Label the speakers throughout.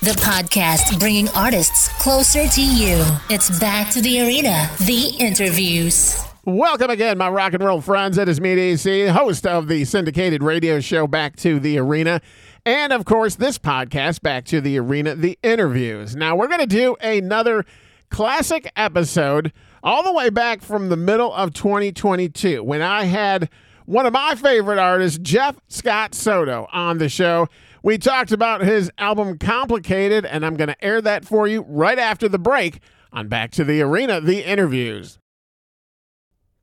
Speaker 1: The podcast bringing artists closer to you. It's back to the arena, the interviews.
Speaker 2: Welcome again, my rock and roll friends. It is me, DC, host of the syndicated radio show Back to the Arena. And of course, this podcast, Back to the Arena, the interviews. Now, we're going to do another classic episode all the way back from the middle of 2022 when I had one of my favorite artists, Jeff Scott Soto, on the show. We talked about his album Complicated, and I'm going to air that for you right after the break on Back to the Arena, the interviews.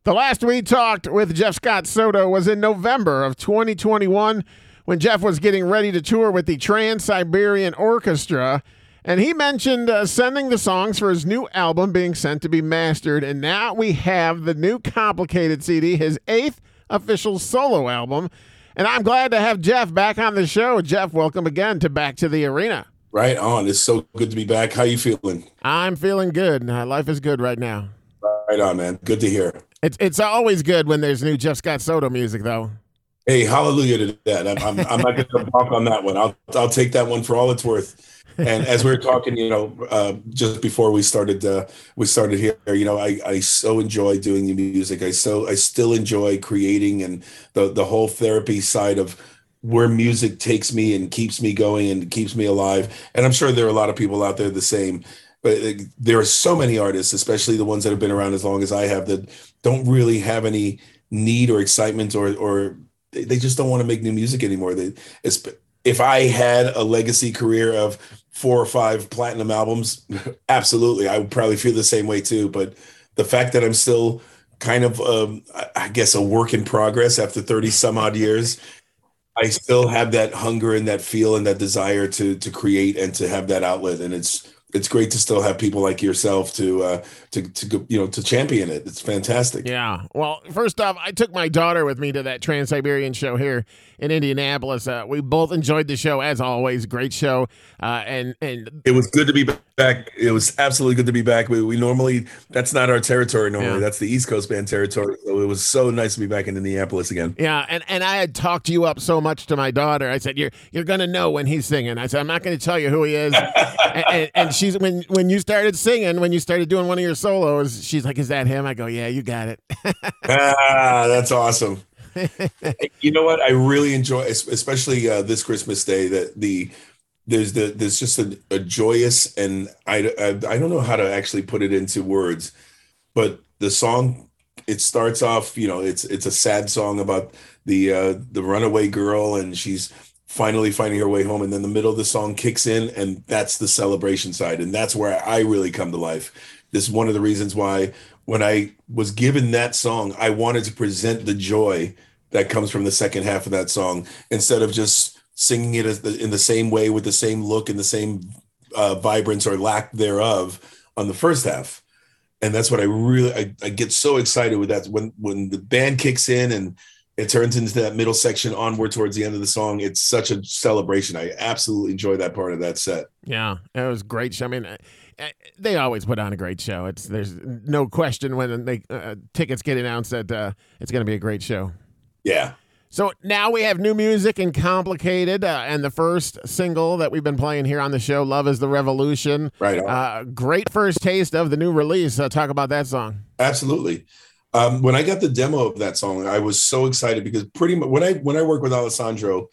Speaker 2: The last we talked with Jeff Scott Soto was in November of 2021 when Jeff was getting ready to tour with the Trans Siberian Orchestra. And he mentioned uh, sending the songs for his new album being sent to be mastered. And now we have the new Complicated CD, his eighth official solo album. And I'm glad to have Jeff back on the show. Jeff, welcome again to Back to the Arena.
Speaker 3: Right on. It's so good to be back. How you feeling?
Speaker 2: I'm feeling good. Uh, life is good right now.
Speaker 3: Right on, man. Good to hear.
Speaker 2: It's it's always good when there's new Jeff Scott Soto music, though.
Speaker 3: Hey, hallelujah to that. I'm, I'm, I'm not going to balk on that one. I'll I'll take that one for all it's worth. And as we were talking, you know, uh, just before we started, uh, we started here. You know, I, I so enjoy doing the music. I so I still enjoy creating and the the whole therapy side of where music takes me and keeps me going and keeps me alive. And I'm sure there are a lot of people out there the same but there are so many artists, especially the ones that have been around as long as I have, that don't really have any need or excitement or or they just don't want to make new music anymore. They, if I had a legacy career of four or five platinum albums, absolutely, I would probably feel the same way too. But the fact that I'm still kind of, um, I guess, a work in progress after 30 some odd years, I still have that hunger and that feel and that desire to to create and to have that outlet, and it's it's great to still have people like yourself to uh, to to you know to champion it. It's fantastic.
Speaker 2: Yeah. Well, first off, I took my daughter with me to that Trans Siberian show here in Indianapolis. Uh, we both enjoyed the show as always. Great show. Uh, and and
Speaker 3: it was good to be back. It was absolutely good to be back. We, we normally that's not our territory. Normally, yeah. that's the East Coast band territory. So it was so nice to be back in Indianapolis again.
Speaker 2: Yeah. And and I had talked you up so much to my daughter. I said you're you're gonna know when he's singing. I said I'm not going to tell you who he is. and, and, and she's when when you started singing, when you started doing one of your solos, she's like, "Is that him?" I go, "Yeah, you got it."
Speaker 3: ah, that's awesome. you know what? I really enjoy, especially uh, this Christmas day, that the there's the there's just a, a joyous and I, I I don't know how to actually put it into words, but the song it starts off, you know, it's it's a sad song about the uh, the runaway girl and she's finally finding her way home and then the middle of the song kicks in and that's the celebration side and that's where I really come to life. This is one of the reasons why when I was given that song, I wanted to present the joy that comes from the second half of that song instead of just singing it the, in the same way with the same look and the same uh, vibrance or lack thereof on the first half. And that's what I really I, I get so excited with that when when the band kicks in and it turns into that middle section onward towards the end of the song. It's such a celebration. I absolutely enjoy that part of that set.
Speaker 2: Yeah, it was great. I mean, they always put on a great show. It's there's no question when they uh, tickets get announced that uh, it's going to be a great show.
Speaker 3: Yeah.
Speaker 2: So now we have new music and complicated, uh, and the first single that we've been playing here on the show, "Love Is the Revolution."
Speaker 3: Right.
Speaker 2: Uh, great first taste of the new release. Uh, talk about that song.
Speaker 3: Absolutely. Um, when I got the demo of that song, I was so excited because pretty much when I when I work with Alessandro,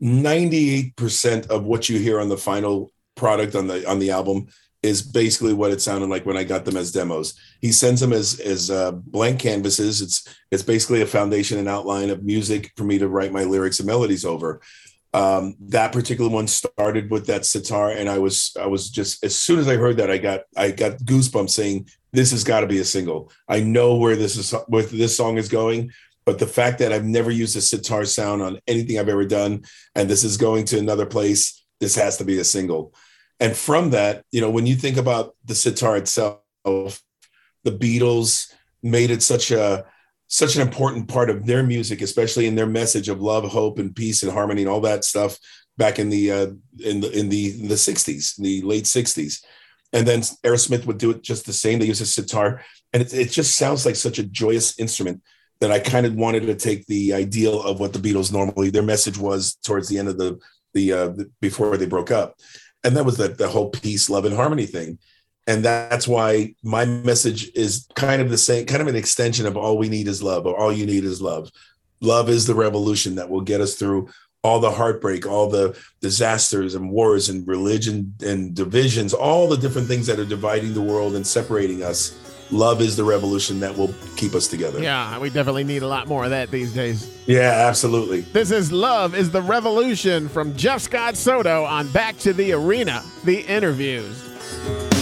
Speaker 3: ninety eight percent of what you hear on the final product on the on the album is basically what it sounded like when I got them as demos. He sends them as as uh, blank canvases. It's it's basically a foundation and outline of music for me to write my lyrics and melodies over. Um, that particular one started with that sitar, and I was I was just as soon as I heard that, I got I got goosebumps saying this has got to be a single. I know where this is where this song is going. But the fact that I've never used a sitar sound on anything I've ever done, and this is going to another place, this has to be a single and from that, you know, when you think about the sitar itself, the Beatles made it such a such an important part of their music, especially in their message of love, hope, and peace and harmony and all that stuff back in the uh, in the in the the 60s, the late 60s. And then Aerosmith would do it just the same. They use a sitar, and it, it just sounds like such a joyous instrument that I kind of wanted to take the ideal of what the Beatles normally their message was towards the end of the the, uh, the before they broke up, and that was that the whole peace, love, and harmony thing. And that's why my message is kind of the same, kind of an extension of all we need is love, or all you need is love. Love is the revolution that will get us through all the heartbreak, all the disasters and wars and religion and divisions, all the different things that are dividing the world and separating us love is the revolution that will keep us together.
Speaker 4: Yeah, we definitely need a lot more of that these days.
Speaker 3: Yeah, absolutely.
Speaker 4: This is Love is the Revolution from Jeff Scott Soto on Back to the Arena, the interviews.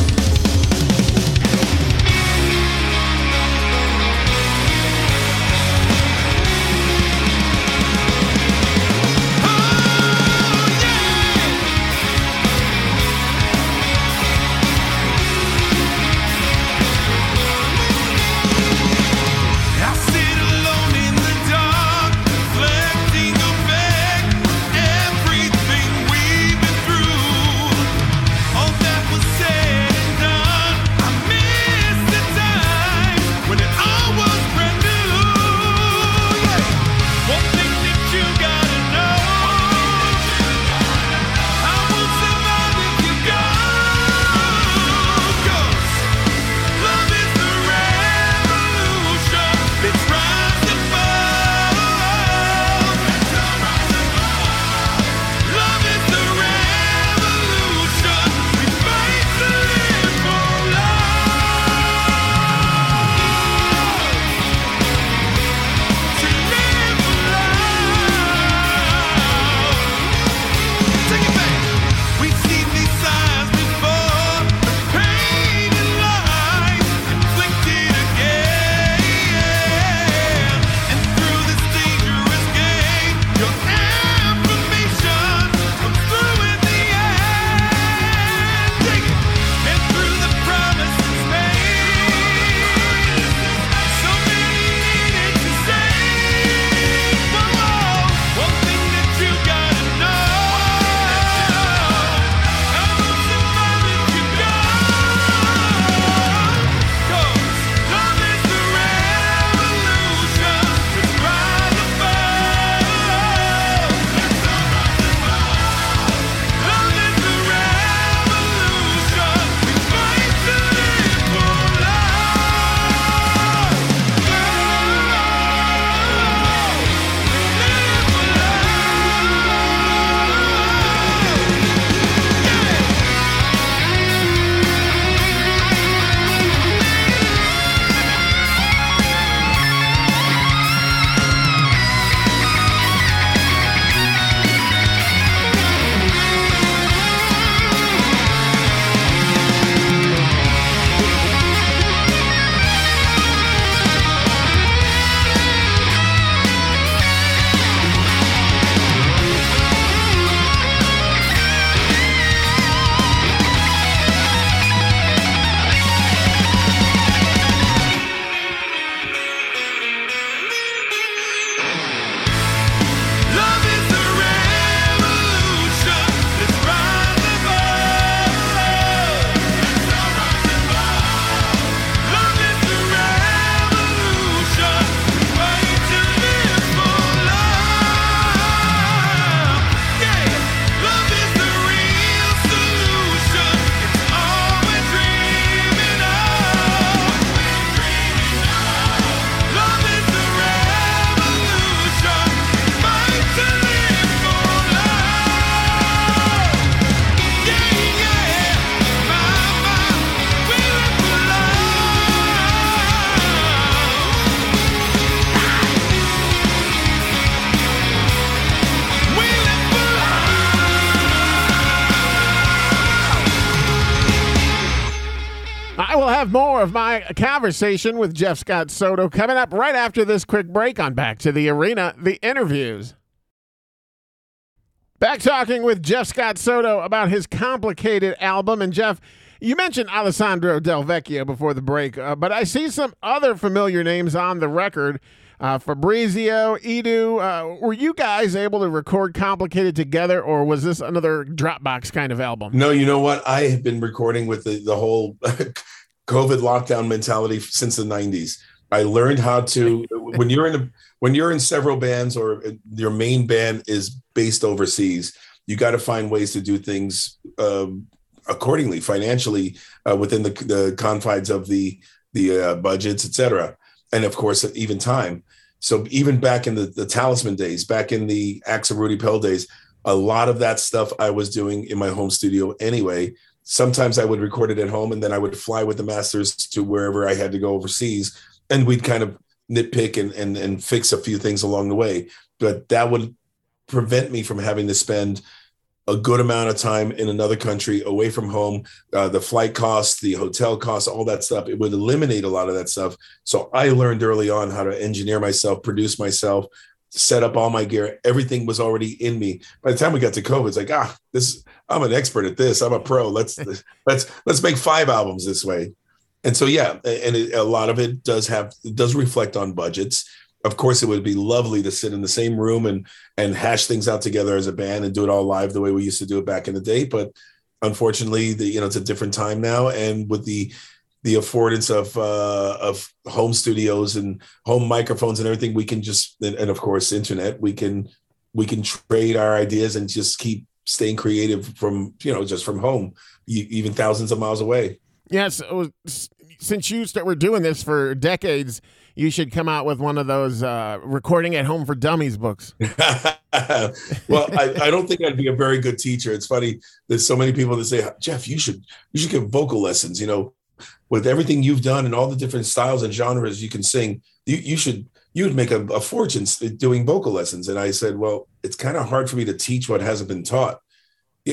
Speaker 4: Of my conversation with Jeff Scott Soto coming up right after this quick break on Back to the Arena, the interviews. Back talking with Jeff Scott Soto about his complicated album. And Jeff, you mentioned Alessandro Del Vecchio before the break, uh, but I see some other familiar names on the record. Uh, Fabrizio, Edu, uh, were you guys able to record Complicated together, or was this another Dropbox kind of album?
Speaker 3: No, you know what? I have been recording with the, the whole COVID lockdown mentality since the 90s. I learned how to when you're in a, when you're in several bands or your main band is based overseas, you got to find ways to do things um, accordingly, financially, uh, within the, the confines of the the uh, budgets, etc., and of course, even time. So even back in the, the Talisman days, back in the Axel Rudi Pell days, a lot of that stuff I was doing in my home studio anyway. Sometimes I would record it at home and then I would fly with the masters to wherever I had to go overseas and we'd kind of nitpick and, and, and fix a few things along the way. But that would prevent me from having to spend a good amount of time in another country away from home uh, the flight costs the hotel costs all that stuff it would eliminate a lot of that stuff so i learned early on how to engineer myself produce myself set up all my gear. Everything was already in me. By the time we got to covid it's like ah this i'm an expert at this. I'm a pro. Let's let's let's make five albums this way. And so yeah and it, a lot of it does have it does reflect on budgets. Of course it would be lovely to sit in the same room and and hash things out together as a band and do it all live the way we used to do it back in the day. But unfortunately the you know it's a different time now. And with the the affordance of uh, of home studios and home microphones and everything we can just and, and of course internet we can we can trade our ideas and just keep staying creative from you know just from home even thousands of miles away
Speaker 2: yes since you start, were doing this for decades you should come out with one of those uh, recording at home for dummies books.
Speaker 3: well, I, I, don't think I'd be a very good teacher. It's funny. There's so many people that say, Jeff, you should you should give vocal lessons. You know, with everything you've done and all the different styles and genres you can sing, you, you should you would make a, a fortune doing vocal lessons. And I said, well, it's kind of hard for me to teach what hasn't been taught.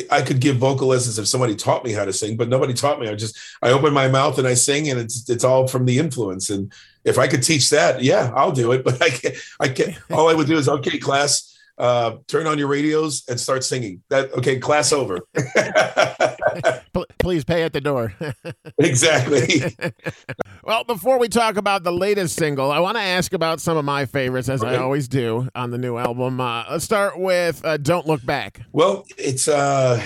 Speaker 3: I could give vocal lessons if somebody taught me how to sing, but nobody taught me. I just I open my mouth and I sing, and it's it's all from the influence. And if I could teach that, yeah, I'll do it. But I can't. I can't. All I would do is okay, class, uh, turn on your radios and start singing. That okay, class over.
Speaker 2: Please pay at the door.
Speaker 3: exactly.
Speaker 2: well, before we talk about the latest single, I want to ask about some of my favorites, as okay. I always do on the new album. Uh, let's start with uh, "Don't Look Back."
Speaker 3: Well, it's uh,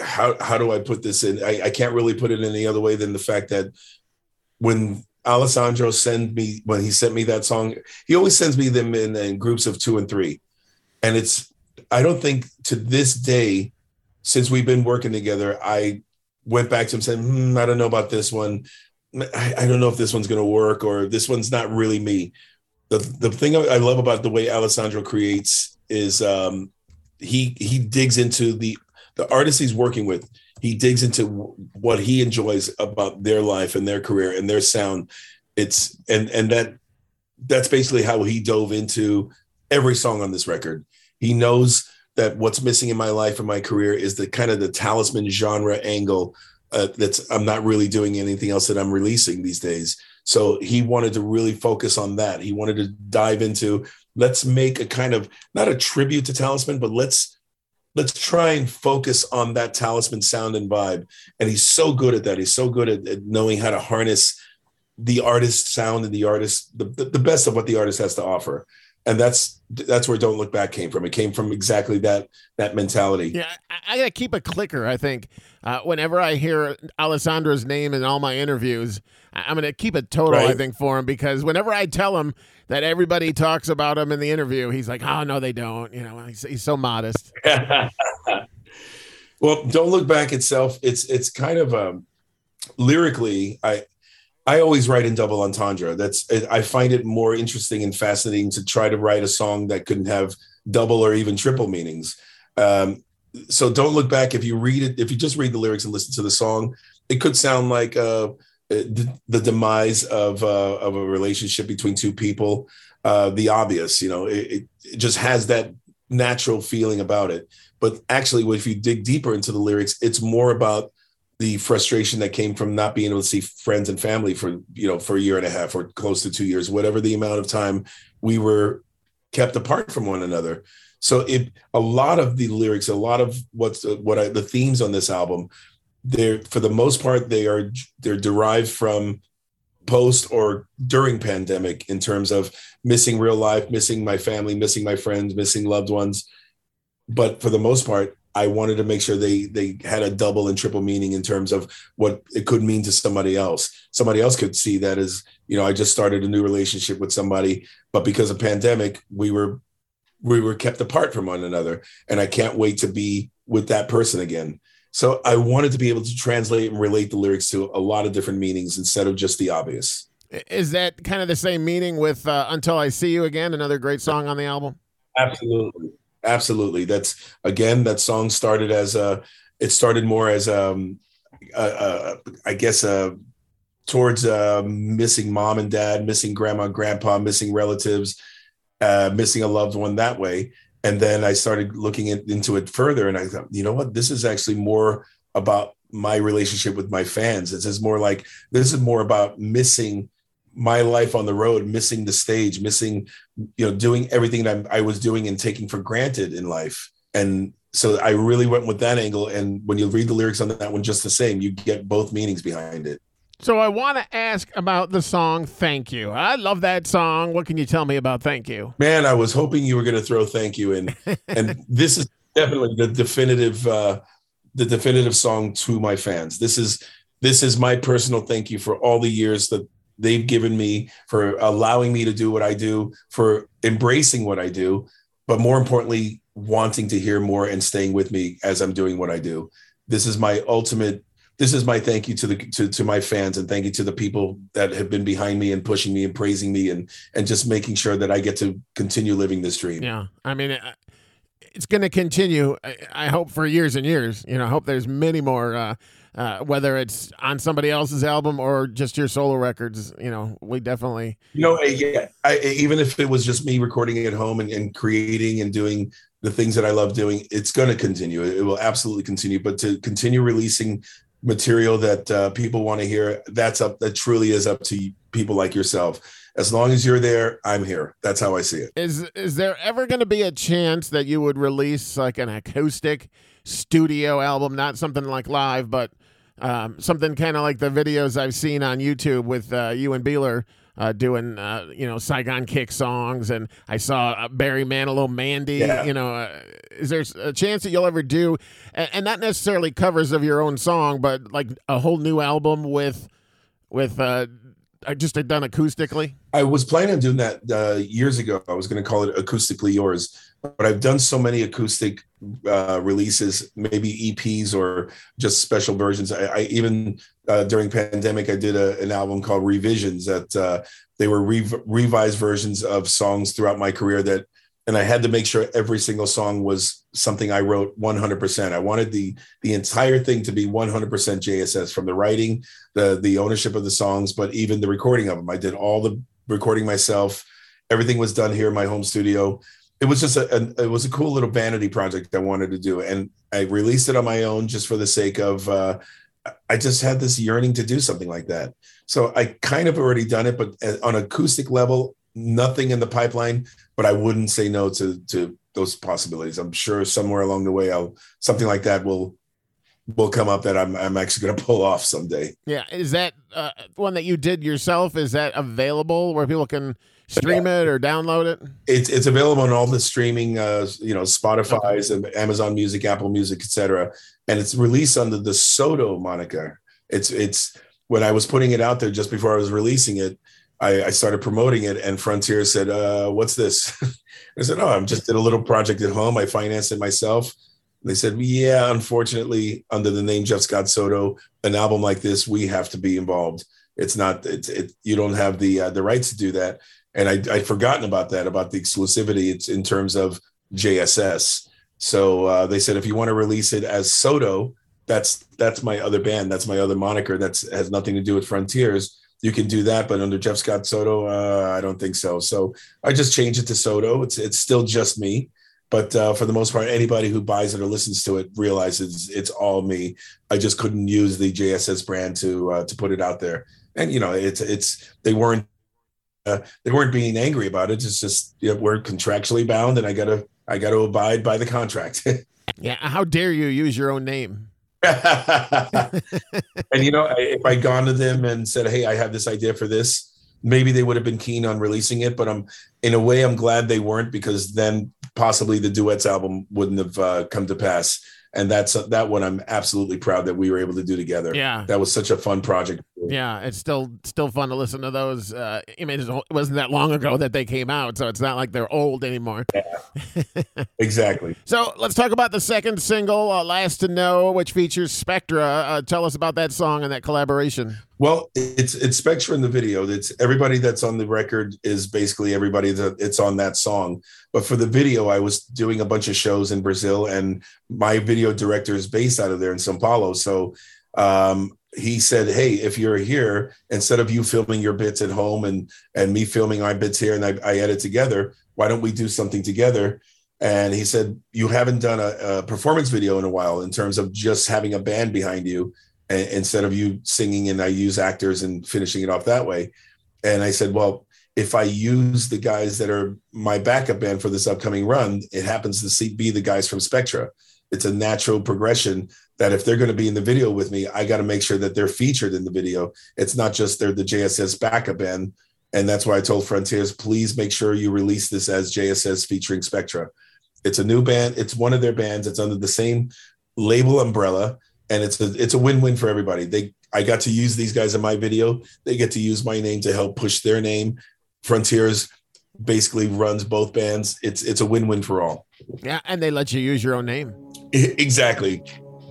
Speaker 3: how how do I put this in? I, I can't really put it any other way than the fact that when Alessandro sent me when he sent me that song, he always sends me them in, in groups of two and three and it's I don't think to this day, since we've been working together, I went back to him saying, hmm, I don't know about this one. I, I don't know if this one's going to work or this one's not really me. The the thing I love about the way Alessandro creates is um, he he digs into the the artists he's working with. He digs into what he enjoys about their life and their career and their sound. It's and and that that's basically how he dove into every song on this record. He knows that what's missing in my life and my career is the kind of the talisman genre angle uh, that's I'm not really doing anything else that I'm releasing these days. So he wanted to really focus on that. He wanted to dive into let's make a kind of not a tribute to Talisman, but let's let's try and focus on that Talisman sound and vibe. And he's so good at that. He's so good at, at knowing how to harness the artist sound and the artist the, the, the best of what the artist has to offer and that's that's where don't look back came from. It came from exactly that that mentality.
Speaker 2: Yeah i, I gotta keep a clicker i think. Uh, whenever i hear alessandro's name in all my interviews i'm gonna keep a total right. i think for him because whenever i tell him that everybody talks about him in the interview he's like oh no they don't you know he's, he's so modest.
Speaker 3: Well don't look back itself it's it's kind of um lyrically i I always write in double entendre. That's I find it more interesting and fascinating to try to write a song that couldn't have double or even triple meanings. Um, so don't look back. If you read it, if you just read the lyrics and listen to the song, it could sound like uh, the, the, demise of uh, of a relationship between two people. Uh, the obvious, you know, it, it just has that natural feeling about it. But actually, if you dig deeper into the lyrics, it's more about the frustration that came from not being able to see friends and family for you know for a year and a half or close to two years whatever the amount of time we were kept apart from one another. So it a lot of the lyrics a lot of what's uh, what I, the themes on this album they're for the most part they are they're derived from post or during pandemic in terms of missing real life missing my family missing my friends missing loved ones. But for the most part I wanted to make sure they they had a double and triple meaning in terms of what it could mean to somebody else. Somebody else could see that as, you know, I just started a new relationship with somebody, but because of pandemic, we were we were kept apart from one another and i can't wait to be with that person again. So i wanted to be able to translate and relate the lyrics to a lot of different meanings instead of just the obvious.
Speaker 2: Is that kind of the same meaning with uh, until i see you again another great song on the album?
Speaker 3: Absolutely absolutely that's again that song started as a it started more as um a, a, I guess uh towards uh missing mom and dad missing grandma grandpa missing relatives uh, missing a loved one that way. And then I started looking into it further, and I thought, you know what, this is actually more about my relationship with my fans. This is more like this is more about missing my life on the road, missing the stage, missing, you know, doing everything that I was doing and taking for granted in life. And so I really went with that angle. And when you read the lyrics on that one, just the same, you get both meanings behind it.
Speaker 2: So I want to ask about the song "Thank You." I love that song. What can you tell me about "Thank You"?
Speaker 3: Man, I was hoping you were going to throw "Thank You" in, and this is definitely the definitive, uh, the definitive song to my fans. This is this is my personal thank you for all the years that they've given me, for allowing me to do what I do, for embracing what I do, but more importantly, wanting to hear more and staying with me as I'm doing what I do. This is my ultimate this is my thank you to the to, to my fans and thank you to the people that have been behind me and pushing me and praising me and and just making sure that I get to continue living this dream.
Speaker 2: Yeah, I mean, it's going to continue. I, hope for years and years. You know, I hope there's many more. Uh, uh, whether it's on somebody else's album or just your solo records, you know, we definitely.
Speaker 3: You know, yeah, I, even if it was just me recording at home and, and creating and doing the things that I love doing, it's going to continue. It will absolutely continue. But to continue releasing material that uh, people want to hear that's up that truly is up to people like yourself as long as you're there i'm here that's how i see it
Speaker 2: is is there ever going to be a chance that you would release like an acoustic studio album not something like live but um, something kind of like the videos i've seen on youtube with uh, you and Bieler uh, doing uh, you know Saigon Kick songs, and I saw uh, Barry Manilow, Mandy. Yeah. You know, uh, is there a chance that you'll ever do, and, and, not necessarily covers of your own song, but like a whole new album with with uh, just done acoustically?
Speaker 3: I was planning on doing that uh, years ago. I was going to call it acoustically yours, but I've done so many acoustic uh, releases, maybe EPs or just special versions. I, I even uh, during pandemic, I did a, an album called Revisions that uh, they were re- revised versions of songs throughout my career that, and I had to make sure every single song was something I wrote 100%. I wanted the the entire thing to be 100% JSS from the writing, the the ownership of the songs, but even the recording of them. I did all the recording myself. Everything was done here in my home studio. It was just a, a, it was a cool little vanity project I wanted to do, and I released it on my own just for the sake of. Uh, I just had this yearning to do something like that. So I kind of already done it, but uh, on acoustic level, nothing in the pipeline. But I wouldn't say no to to those possibilities. I'm sure somewhere along the way, I'll something like that will will come up that I'm I'm actually going to pull off someday.
Speaker 2: Yeah, is that uh, one that you did yourself? Is that available where people can stream yeah. it or download it?
Speaker 3: It's it's available on all the streaming, uh, you know, Spotify's okay. and Amazon Music, Apple Music, etc. And it's released under the Soto moniker. It's it's when I was putting it out there just before I was releasing it. I, I started promoting it, and Frontier said, uh, "What's this?" I said, "Oh, I'm just did a little project at home. I financed it myself." They said, "Yeah, unfortunately, under the name Jeff Scott Soto, an album like this, we have to be involved. It's not. It's it. You don't have the uh, the rights to do that." And I, I'd forgotten about that about the exclusivity. It's in terms of JSS. So uh, they said, if you want to release it as Soto, that's that's my other band. That's my other moniker. That's has nothing to do with Frontiers you can do that, but under Jeff Scott Soto, uh, I don't think so. So I just changed it to Soto. It's it's still just me, but uh, for the most part, anybody who buys it or listens to it realizes it's all me. I just couldn't use the JSS brand to uh, to put it out there, and you know, it's it's they weren't uh, they weren't being angry about it. It's just you know, we're contractually bound, and I gotta I gotta abide by the contract.
Speaker 2: yeah, how dare you use your own name?
Speaker 3: and you know, if I'd gone to them and said, "Hey, I have this idea for this," maybe they would have been keen on releasing it. But I'm, in a way, I'm glad they weren't because then possibly the duets album wouldn't have uh, come to pass. And that's that one I'm absolutely proud that we were able to do together.
Speaker 2: Yeah,
Speaker 3: that was such a fun project.
Speaker 2: Yeah, it's still still fun to listen to those. Uh, I mean, it wasn't that long ago that they came out, so it's not like they're old anymore.
Speaker 3: Yeah. exactly.
Speaker 2: So let's talk about the second single, uh, "Last to Know," which features Spektra. Uh, tell us about that song and that collaboration.
Speaker 3: Well, it's it's Spektra in the video. It's everybody that's on the record is basically everybody that it's on that song. But for the video, I was doing a bunch of shows in Brazil, and my video director is based out of there in São Paulo. So um, he said, "Hey, if you're here, instead of you filming your bits at home and and me filming my bits here, and I, I edit together, why don't we do something together?" And he said, "You haven't done a, a performance video in a while in terms of just having a band behind you." instead of you singing and I use actors and finishing it off that way. And I said, well, if I use the guys that are my backup band for this upcoming run, it happens to be the guys from Spektra. It's a natural progression that if they're going to be in the video with me, I got to make sure that they're featured in the video. It's not just they're the JSS backup band. And that's why I told Frontiers, please make sure you release this as JSS featuring Spektra. It's a new band. It's one of their bands. It's under the same label umbrella and it's a it's a win-win for everybody. They I got to use these guys in my video. They get to use my name to help push their name. Frontiers basically runs both bands. It's it's a win-win for all.
Speaker 2: Yeah, and they let you use your own name.
Speaker 3: exactly.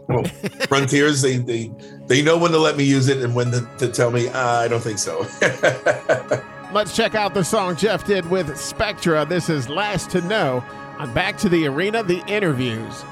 Speaker 3: Well, Frontiers they they they know when to let me use it and when to, to tell me uh, I don't think so.
Speaker 2: Let's check out the song Jeff did with Spektra. This is Last to Know on Back to the Arena, the interviews.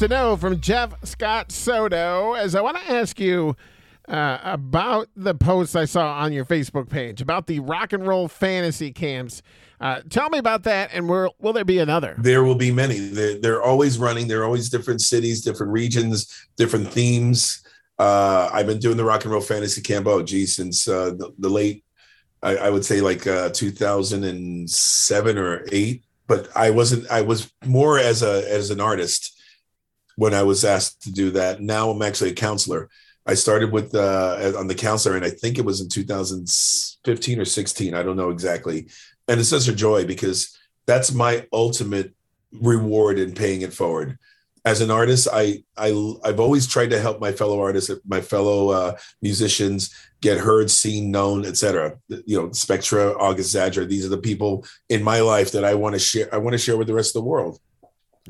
Speaker 4: To know
Speaker 2: from Jeff Scott Soto. As I want to ask you uh, about the posts I saw on your Facebook page about the rock and roll fantasy camps. Uh, tell me about that, and will, will there be another?
Speaker 3: There will be many. They're, they're always running. They're always different cities, different regions, different themes. Uh, I've been doing the rock and roll fantasy camp, oh, geez, since uh, the, the, late, I, I, would say like uh, 2007 or eight. But I wasn't. I was more as a as an artist when I was asked to do that. Now I'm actually a counselor. I started with uh, on the counselor, and I think it was in 2015 or 16. I don't know exactly and it's such a joy because that's my ultimate reward in paying it forward as an artist i i i've always tried to help my fellow artists my fellow uh, musicians get heard seen known etc you know spektra august zadra these are the people in my life that i want to share i want to share with the rest of the world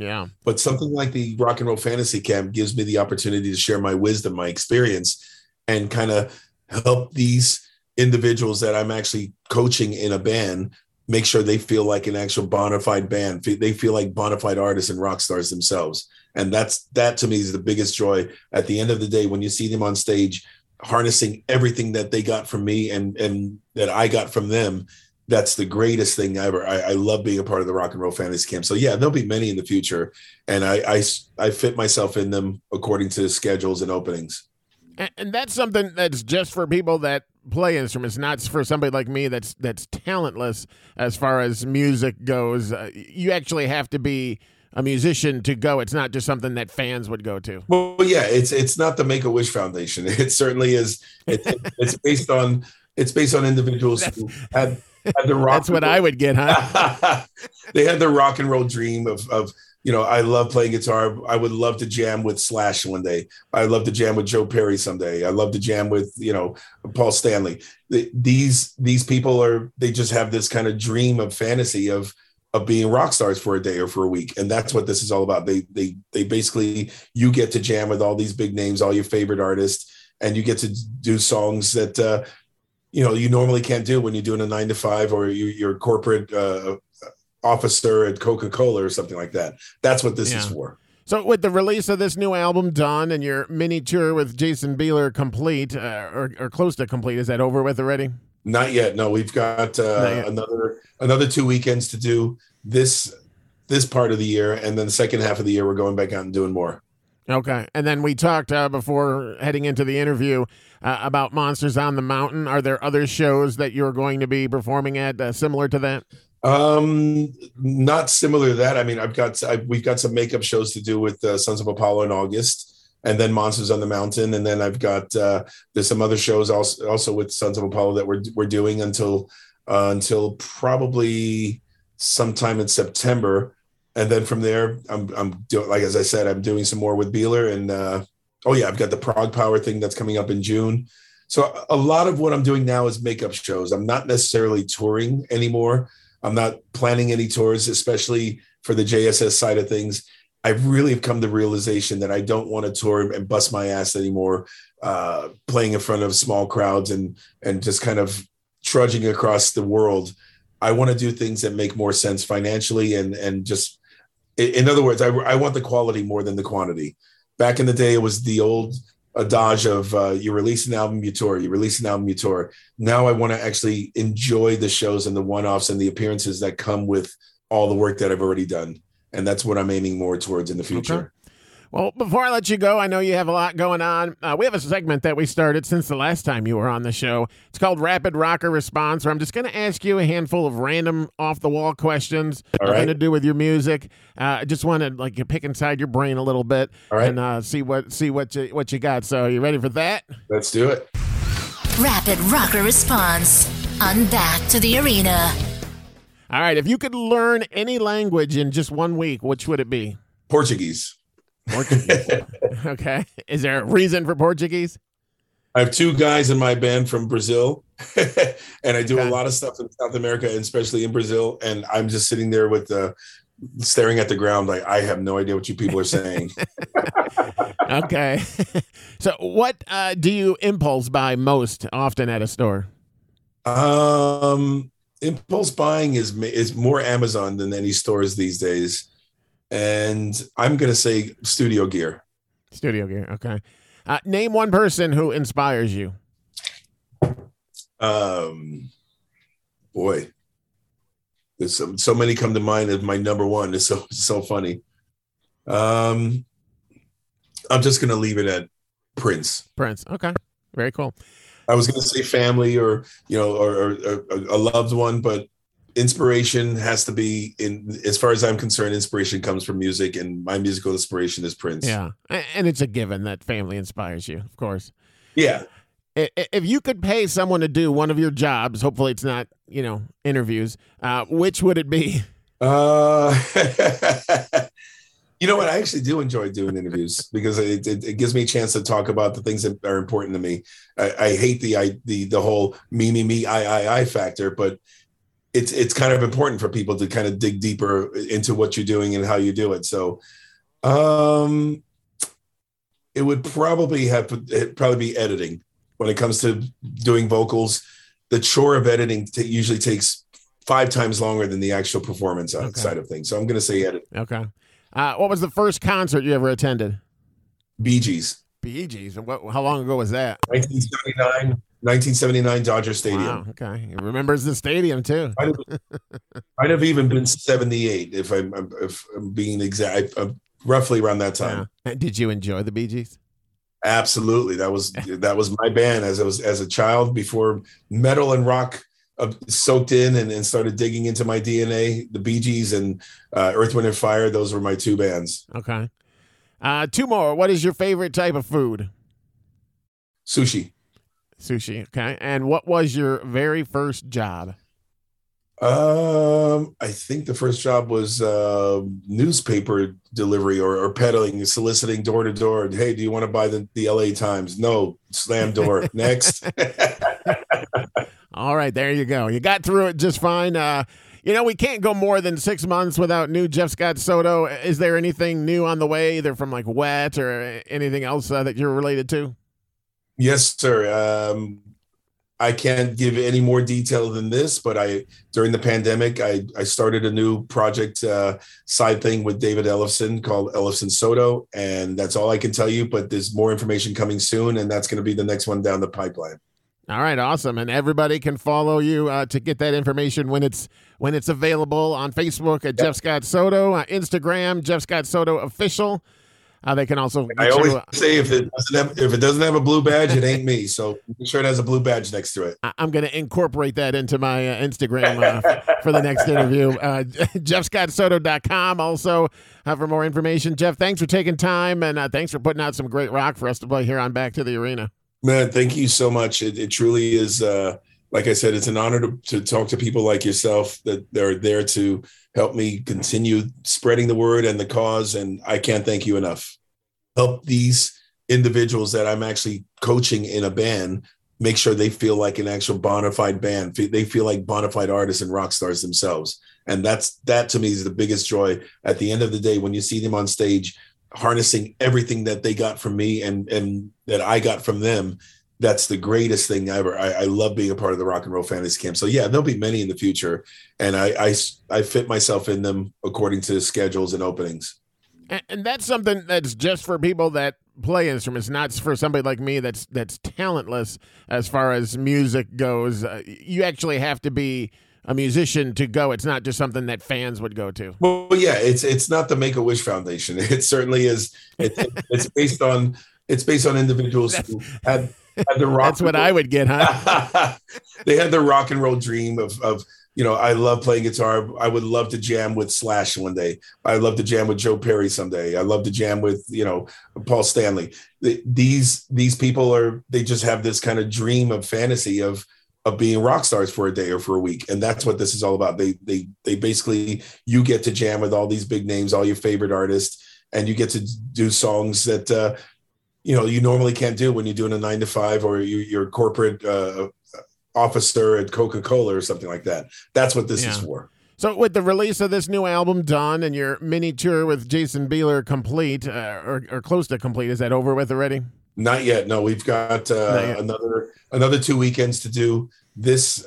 Speaker 2: yeah
Speaker 3: but something like the rock and roll fantasy camp gives me the opportunity to share my wisdom my experience and kind of help these individuals that i'm actually coaching in a band make sure they feel like an actual bona fide band. They feel like bona fide artists and rock stars themselves. And that's that to me is the biggest joy at the end of the day when you see them on stage harnessing everything that they got from me and and that I got from them. That's the greatest thing ever. I, I love being a part of the rock and roll fantasy camp. So yeah, there'll be many in the future, and I I, I fit myself in them according to schedules and openings.
Speaker 2: And, and that's something that's just for people that play instruments, not for somebody like me that's that's talentless as far as music goes. Uh, you actually have to be a musician to go. It's not just something that fans would go to.
Speaker 3: Well, yeah, it's it's not the Make a Wish Foundation. It certainly is. It, it's based on it's based on individuals who had, had the rock.
Speaker 2: That's what I would get, huh?
Speaker 3: they had the rock and roll dream of of you know, I love playing guitar. I would love to jam with Slash one day. I'd love to jam with Joe Perry someday. I love to jam with, you know, Paul Stanley. These these people are they just have this kind of dream of fantasy of of being rock stars for a day or for a week. And that's what this is all about. They they they basically you get to jam with all these big names, all your favorite artists, and you get to do songs that uh you know you normally can't do when you're doing a nine to five or you, your corporate uh, officer at Coca Cola or something like that. That's what this yeah. is for.
Speaker 2: So, with the release of this new album done and your mini tour with Jason Bieler complete uh, or, or close to complete, is that over with already?
Speaker 3: Not yet. No, we've got uh, another another two weekends to do this this part of the year, and then the second half of the year we're going back out and doing more.
Speaker 2: Okay, and then we talked uh, before heading into the interview uh, about Monsters on the Mountain. Are there other shows that you're going to be performing at uh, similar to that?
Speaker 3: Um, not similar to that. I mean, I've got I've, we've got some makeup shows to do with uh, Sons of Apollo in August, and then Monsters on the Mountain, and then I've got uh, there's some other shows also also with Sons of Apollo that we're we're doing until uh, until probably sometime in September, and then from there, I'm I'm doing like as I said, I'm doing some more with Bieler, and uh, oh yeah, I've got the ProgPower thing that's coming up in June. So a lot of what I'm doing now is makeup shows. I'm not necessarily touring anymore. I'm not planning any tours, especially for the JSS side of things. I've really come to realization that I don't want to tour and bust my ass anymore, uh, playing in front of small crowds and and just kind of trudging across the world. I want to do things that make more sense financially and and just, in other words, I, I want the quality more than the quantity. Back in the day, it was the old adage of uh, you release an album, you tour, you release an album, you tour. Now I want to actually enjoy the shows and the one offs and the appearances that come with all the work that I've already done. And that's what I'm aiming more towards in the future. Okay.
Speaker 2: Well, before I let you go, I know you have a lot going on. Uh, we have a segment that we started since the last time you were on the show. It's called Rapid Rocker Response, where I'm just going to ask you a handful of random off the wall questions, All nothing right. to do with your music. Uh, I just want to like pick inside your brain a little bit and uh, see what see what you what you got. So, are you ready for that?
Speaker 3: Let's do it.
Speaker 1: Rapid Rocker Response on Back to the Arena.
Speaker 2: All right, if you could learn any language in just one week, which would it be?
Speaker 3: Portuguese.
Speaker 2: Portuguese. okay. Is there a reason for Portuguese?
Speaker 3: I have two guys in my band from Brazil, and I do okay. a lot of stuff in South America, and especially in Brazil. And I'm just sitting there with the staring at the ground, like I have no idea what you people are saying.
Speaker 2: okay. so, what uh, do you impulse buy most often at a store?
Speaker 3: Um, impulse buying is is more Amazon than any stores these days. And I'm gonna say studio gear.
Speaker 2: Studio gear. Okay. Uh, name one person who inspires you.
Speaker 3: Um, boy, there's so, so many come to mind as my number one. It's so so funny. Um, I'm just gonna leave it at Prince.
Speaker 2: Prince. Okay. Very cool.
Speaker 3: I was gonna say family or you know or, or, or a loved one, but inspiration has to be in as far as I'm concerned. Inspiration comes from music, and my musical inspiration is Prince.
Speaker 2: Yeah, and it's a given that family inspires you, of course.
Speaker 3: Yeah.
Speaker 2: If you could pay someone to do one of your jobs, hopefully it's not you know interviews. Uh, which would it be?
Speaker 3: Uh, you know what? I actually do enjoy doing interviews because it, it, it, gives me a chance to talk about the things that are important to me. I, I hate the I, the the whole me me me I I I factor, but it's it's kind of important for people to kind of dig deeper into what you're doing and how you do it. So, um, it would probably have it probably be editing when it comes to doing vocals. The chore of editing t- usually takes five times longer than the actual performance okay. side of things. So I'm going to say edit.
Speaker 2: Okay. Uh, what was the first concert you ever attended?
Speaker 3: Bee Gees.
Speaker 2: Bee Gees. What? How long ago was that?
Speaker 3: 1979. 1979 Dodger Stadium. Wow,
Speaker 2: okay, he remembers the stadium too.
Speaker 3: I'd have, I'd have even been 78 if I'm if I'm being exact. I'm roughly around that time.
Speaker 2: Yeah. Did you enjoy the Bee Gees?
Speaker 3: Absolutely. That was that was my band as I was as a child before metal and rock uh, soaked in and, and started digging into my DNA. The Bee Gees and uh, Earth, Wind and Fire. Those were my two bands.
Speaker 2: Okay. Uh, two more. What is your favorite type of food?
Speaker 3: Sushi.
Speaker 2: Sushi. Okay. And what was your very first job?
Speaker 3: Um, I think the first job was uh, newspaper delivery or, or peddling, soliciting door to door. Hey, do you want to buy the, the LA Times? No, slam door. Next.
Speaker 2: All right, there you go. You got through it just fine. Uh, you know, we can't go more than six months without new Jeff Scott Soto. Is there anything new on the way, either from like W.E.T. or anything else uh, that you're related to?
Speaker 3: Yes, sir. Um, I can't give any more detail than this, but I during the pandemic, I, I started a new project uh, side thing with David Ellefson called Ellefson Soto, and that's all I can tell you. But there's more information coming soon, and that's going to be the next one down the pipeline.
Speaker 2: All right, awesome, and everybody can follow you uh, to get that information when it's when it's available on Facebook at yep. Jeff Scott Soto, uh, Instagram Jeff Scott Soto official. Uh, they can also.
Speaker 3: I always you, say if it doesn't have if it doesn't have a blue badge, it ain't me. So make sure it has a blue badge next to it.
Speaker 2: I, am going to incorporate that into my uh, Instagram uh, for the next interview. Uh, JeffScottSoto.com also uh, for more information. Jeff, thanks for taking time and uh, thanks for putting out some great rock for us to play here on Back to the Arena.
Speaker 3: Man, thank you so much. It, it truly is. Uh, like I said, it's an honor to, to talk to people like yourself that are there to help me continue spreading the word and the cause. And I can't thank you enough. Help these individuals that I'm actually coaching in a band make sure they feel like an actual bona fide band. They feel like bona fide artists and rock stars themselves. And that's that to me is the biggest joy at the end of the day when you see them on stage harnessing everything that they got from me and and that I got from them that's the greatest thing ever. I, I, love being a part of the rock and roll fantasy camp. So yeah, there'll be many in the future, and I I, I fit myself in them according to schedules and openings.
Speaker 2: And, and, that's something that's just for people that play instruments, not for somebody like me that's that's talentless as far as music goes. Uh, you actually have to be a musician to go. It's not just something that fans would go to.
Speaker 3: Well, yeah, it's it's not the Make a Wish Foundation. It certainly is. It, it's based on it's based on individuals who
Speaker 2: rock. That's what I would get, huh?
Speaker 3: they had the rock and roll dream of of you know, I love playing guitar. I would love to jam with Slash one day. I love to jam with Joe Perry someday. I love to jam with, you know, Paul Stanley. These these people are they just have this kind of dream of fantasy of of being rock stars for a day or for a week. And that's what this is all about. They they they basically you get to jam with all these big names, all your favorite artists, and you get to do songs that uh, you know you normally can't do when you're doing a nine to five or you, are a corporate uh, officer at coca-cola or something like that. That's what this yeah. is for.
Speaker 2: So with the release of this new album done and your mini tour with jason Bieler complete uh, or, or close to complete is that over with already?
Speaker 3: Not yet. No we've got uh, another another two weekends to do this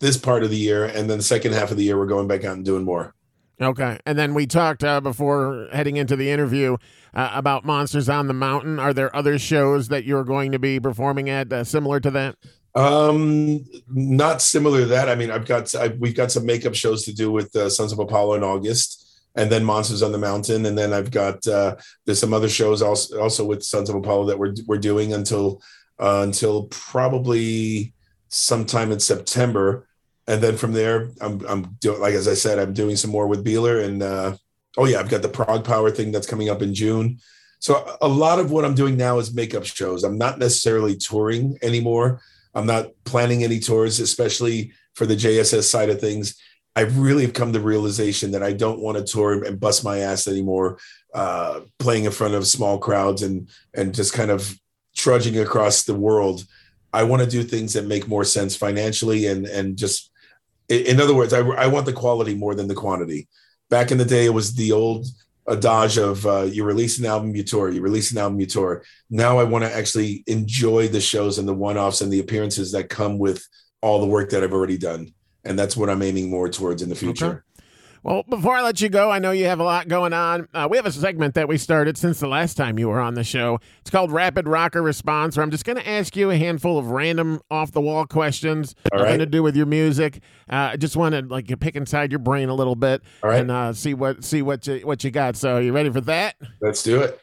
Speaker 3: this part of the year and then the second half of the year we're going back out and doing more
Speaker 2: Okay. And then we talked uh, before heading into the interview uh, about Monsters on the Mountain. Are there other shows that you're going to be performing at uh, similar to that?
Speaker 3: Um, not similar to that. I mean, I've got I, we've got some makeup shows to do with uh, Sons of Apollo in August, and then Monsters on the Mountain, and then I've got uh, there's some other shows also also with Sons of Apollo that we're we're doing until uh, until probably sometime in September, and then from there, I'm I'm doing like as I said, I'm doing some more with Bieler, and uh, oh yeah, I've got the Prog Power thing that's coming up in June. So a lot of what I'm doing now is makeup shows. I'm not necessarily touring anymore. I'm not planning any tours, especially for the JSS side of things. I really have come to realization that I don't want to tour and bust my ass anymore, uh, playing in front of small crowds and and just kind of trudging across the world. I want to do things that make more sense financially and and just, in other words, I, I want the quality more than the quantity. Back in the day, it was the old adage of uh, you release an album, you tour, you release an album, you tour. Now I want to actually enjoy the shows and the one offs and the appearances that come with all the work that I've already done. And that's what I'm aiming more towards in the future. Okay.
Speaker 2: Well, before I let you go, I know you have a lot going on. Uh, we have a segment that we started since the last time you were on the show. It's called Rapid Rocker Response, where I'm just going to ask you a handful of random off the wall questions, All nothing right. to do with your music. Uh, I just want to like pick inside your brain a little bit and uh, see what see what you what you got. So, you ready for that?
Speaker 3: Let's do it.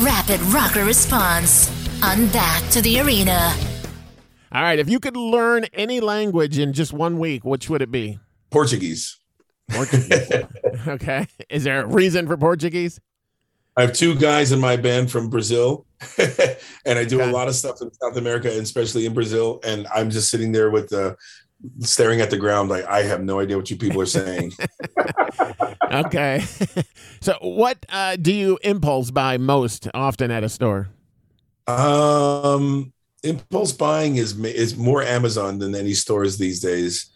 Speaker 1: Rapid Rocker Response on Back to the Arena.
Speaker 2: All right, if you could learn any language in just one week, which would it be?
Speaker 3: Portuguese.
Speaker 2: Portuguese. okay. Is there a reason for Portuguese?
Speaker 3: I have two guys in my band from Brazil, and I do okay. a lot of stuff in South America, and especially in Brazil. And I'm just sitting there with the staring at the ground, like I have no idea what you people are saying.
Speaker 2: okay. so, what uh, do you impulse buy most often at a store?
Speaker 3: Um, impulse buying is is more Amazon than any stores these days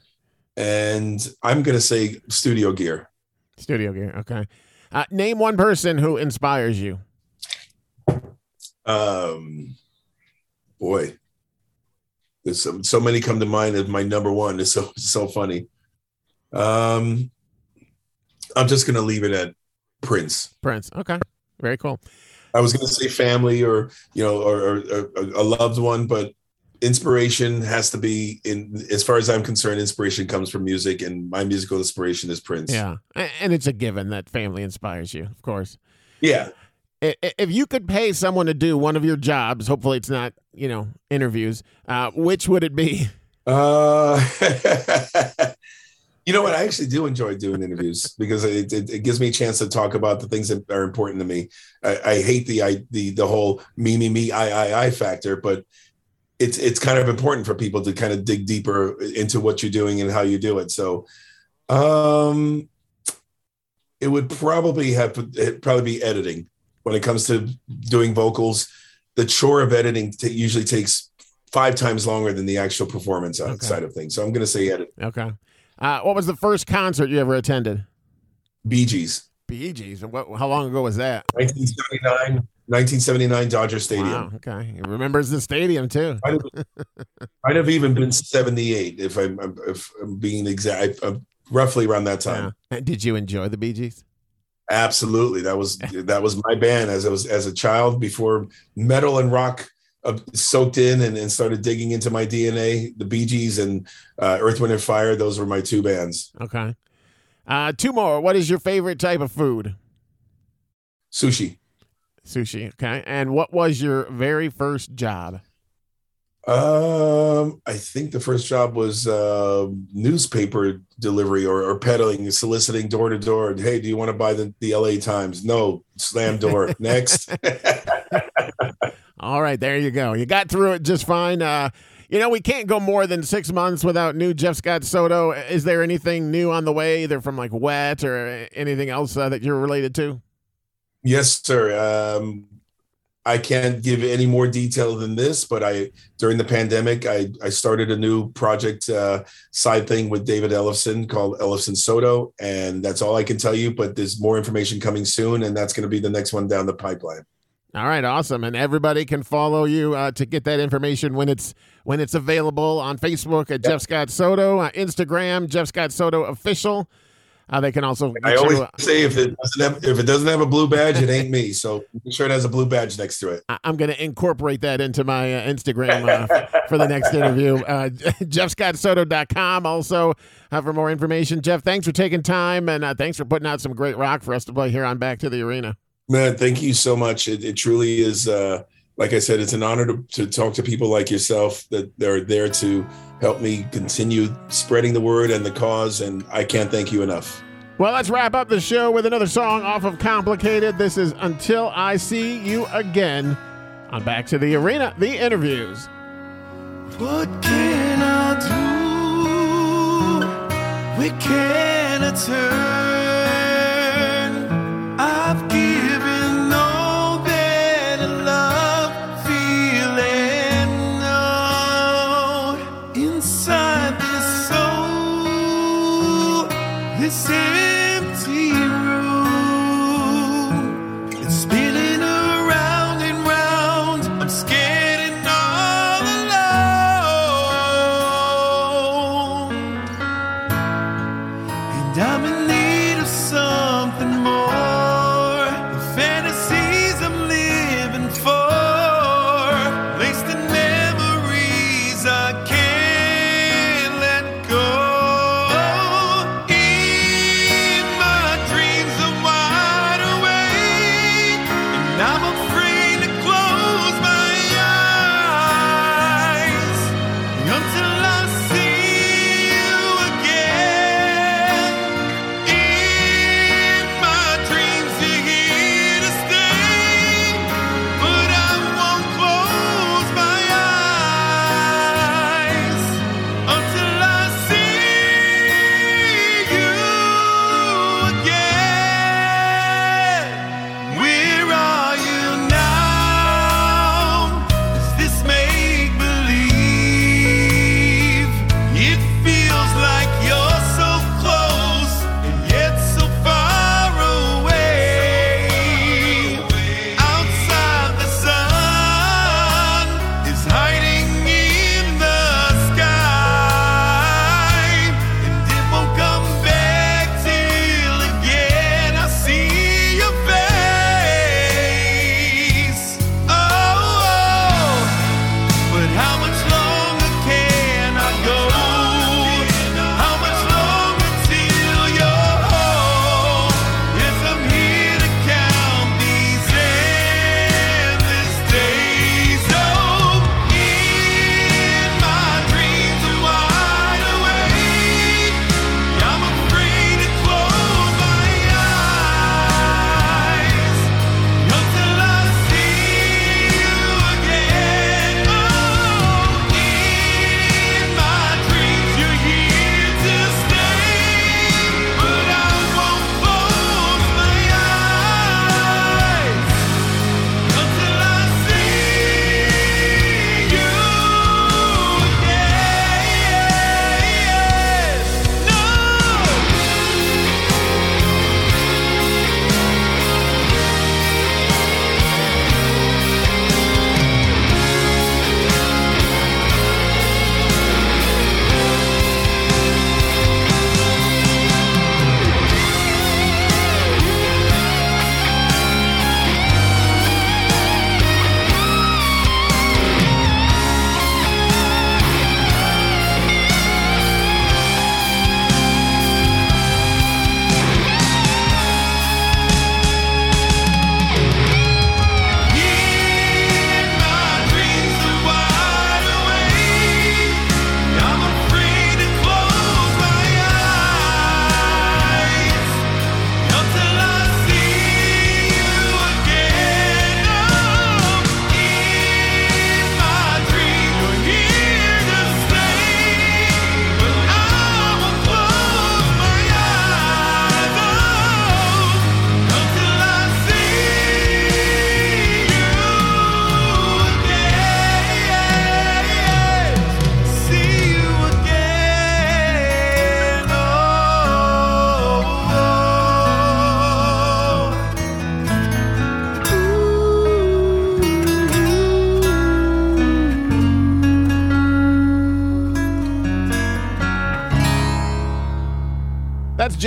Speaker 3: and I'm going to say studio gear.
Speaker 2: Studio gear. Okay. Uh, name one person who inspires you.
Speaker 3: Um, boy, there's so, so many come to mind as my number one. It's so so funny. Um, I'm just going to leave it at Prince.
Speaker 2: Prince. Okay. Very cool.
Speaker 3: I was going to say family or you know or, or, or a loved one, but inspiration has to be in as far as i'm concerned inspiration comes from music and my musical inspiration is prince.
Speaker 2: Yeah and it's a given that family inspires you of course.
Speaker 3: Yeah.
Speaker 2: If you could pay someone to do one of your jobs hopefully it's not you know interviews uh, which would it be?
Speaker 3: Uh you know what? I actually do enjoy doing interviews because it, it, it, gives me a chance to talk about the things that are important to me. I, I hate the I, the the whole me me me i i i factor but it's it's kind of important for people to kind of dig deeper into what you're doing and how you do it. So, um, it would probably have it probably be editing when it comes to doing vocals. The chore of editing t- usually takes five times longer than the actual performance okay. side of things. So I'm going to say edit.
Speaker 2: Okay. Uh, what was the first concert you ever attended?
Speaker 3: Bee Gees.
Speaker 2: Bee Gees. What? How long ago was that?
Speaker 3: 1979. 1979 Dodger Stadium. Wow,
Speaker 2: okay, he remembers the stadium too.
Speaker 3: might, have, might have even been 78 if I'm if I'm being exact. I'm roughly around that time.
Speaker 2: Yeah. Did you enjoy the Bee Gees?
Speaker 3: Absolutely. That was that was my band as I was as a child before metal and rock uh, soaked in and, and started digging into my DNA. The Bee Gees and uh, Earth, Wind and Fire. Those were my two bands.
Speaker 2: Okay. Uh, two more. What is your favorite type of food?
Speaker 3: Sushi.
Speaker 2: Sushi. Okay. And what was your very first job?
Speaker 3: Um, I think the first job was uh, newspaper delivery or, or peddling, soliciting door to door. Hey, do you want to buy the, the LA Times? No, slam door. Next.
Speaker 2: All right, there you go. You got through it just fine. Uh, you know, we can't go more than six months without new Jeff Scott Soto. Is there anything new on the way, either from like W.E.T. or anything else uh, that you're related to?
Speaker 3: Yes, sir. Um, I can't give any more detail than this, but I during the pandemic, I, I started a new project uh, side thing with David Ellefson called Ellefson Soto, and that's all I can tell you. But there's more information coming soon, and that's going to be the next one down the pipeline.
Speaker 2: All right, awesome, and everybody can follow you uh, to get that information when it's when it's available on Facebook at yep. Jeff Scott Soto, uh, Instagram Jeff Scott Soto official. Uh, they can also.
Speaker 3: I always
Speaker 2: you,
Speaker 3: say if it doesn't have if it doesn't have a blue badge, it ain't me. So be sure it has a blue badge next to it.
Speaker 2: I, am going to incorporate that into my uh, Instagram uh, for the next interview. Uh, JeffScottSoto.com also uh, for more information. Jeff, thanks for taking time and uh, thanks for putting out some great rock for us to play here on Back to the Arena.
Speaker 3: Man, thank you so much. It, it truly is. Uh, like I said, it's an honor to, to talk to people like yourself that are there to help me continue spreading the word and the cause. And I can't thank you enough.
Speaker 2: Well, let's wrap up the show with another song off of Complicated. This is Until I See You Again on Back to the Arena, the interviews.
Speaker 4: What can I do? We can I turn?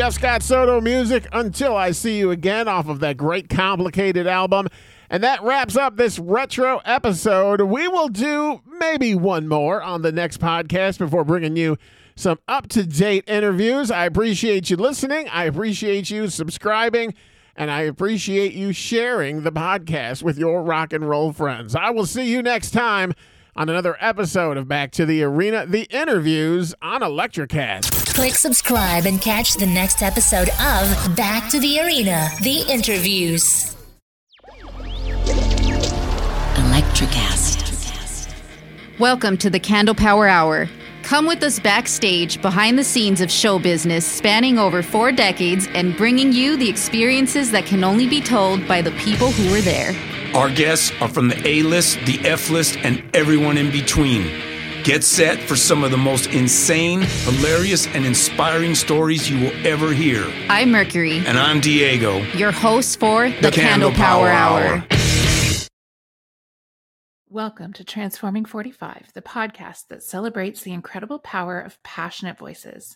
Speaker 2: Jeff Scott Soto music until I see you again off of that great complicated album. And that wraps up this retro episode. We will do maybe one more on the next podcast before bringing you some up to date interviews. I appreciate you listening. I appreciate you subscribing. And I appreciate you sharing the podcast with your rock and roll friends. I will see you next time on another episode of Back to the Arena, the interviews on Electrocast.
Speaker 1: Click subscribe and catch the next episode of Back to the Arena, the interviews.
Speaker 5: Electrocast. Welcome to the Candle Power Hour. Come with us backstage behind the scenes of show business spanning over four decades and bringing you the experiences that can only be told by the people who were there.
Speaker 6: Our guests are from the A list, the F list, and everyone in between. Get set for some of the most insane, hilarious, and inspiring stories you will ever hear.
Speaker 5: I'm Mercury,
Speaker 6: And I'm Diego.
Speaker 5: your host for the,
Speaker 6: The
Speaker 5: Candle,
Speaker 6: Candle
Speaker 5: Power,
Speaker 6: Power
Speaker 5: Hour.
Speaker 6: Hour.
Speaker 7: Welcome to Transforming 45, the podcast that celebrates the incredible power of passionate voices.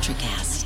Speaker 5: Electrocast.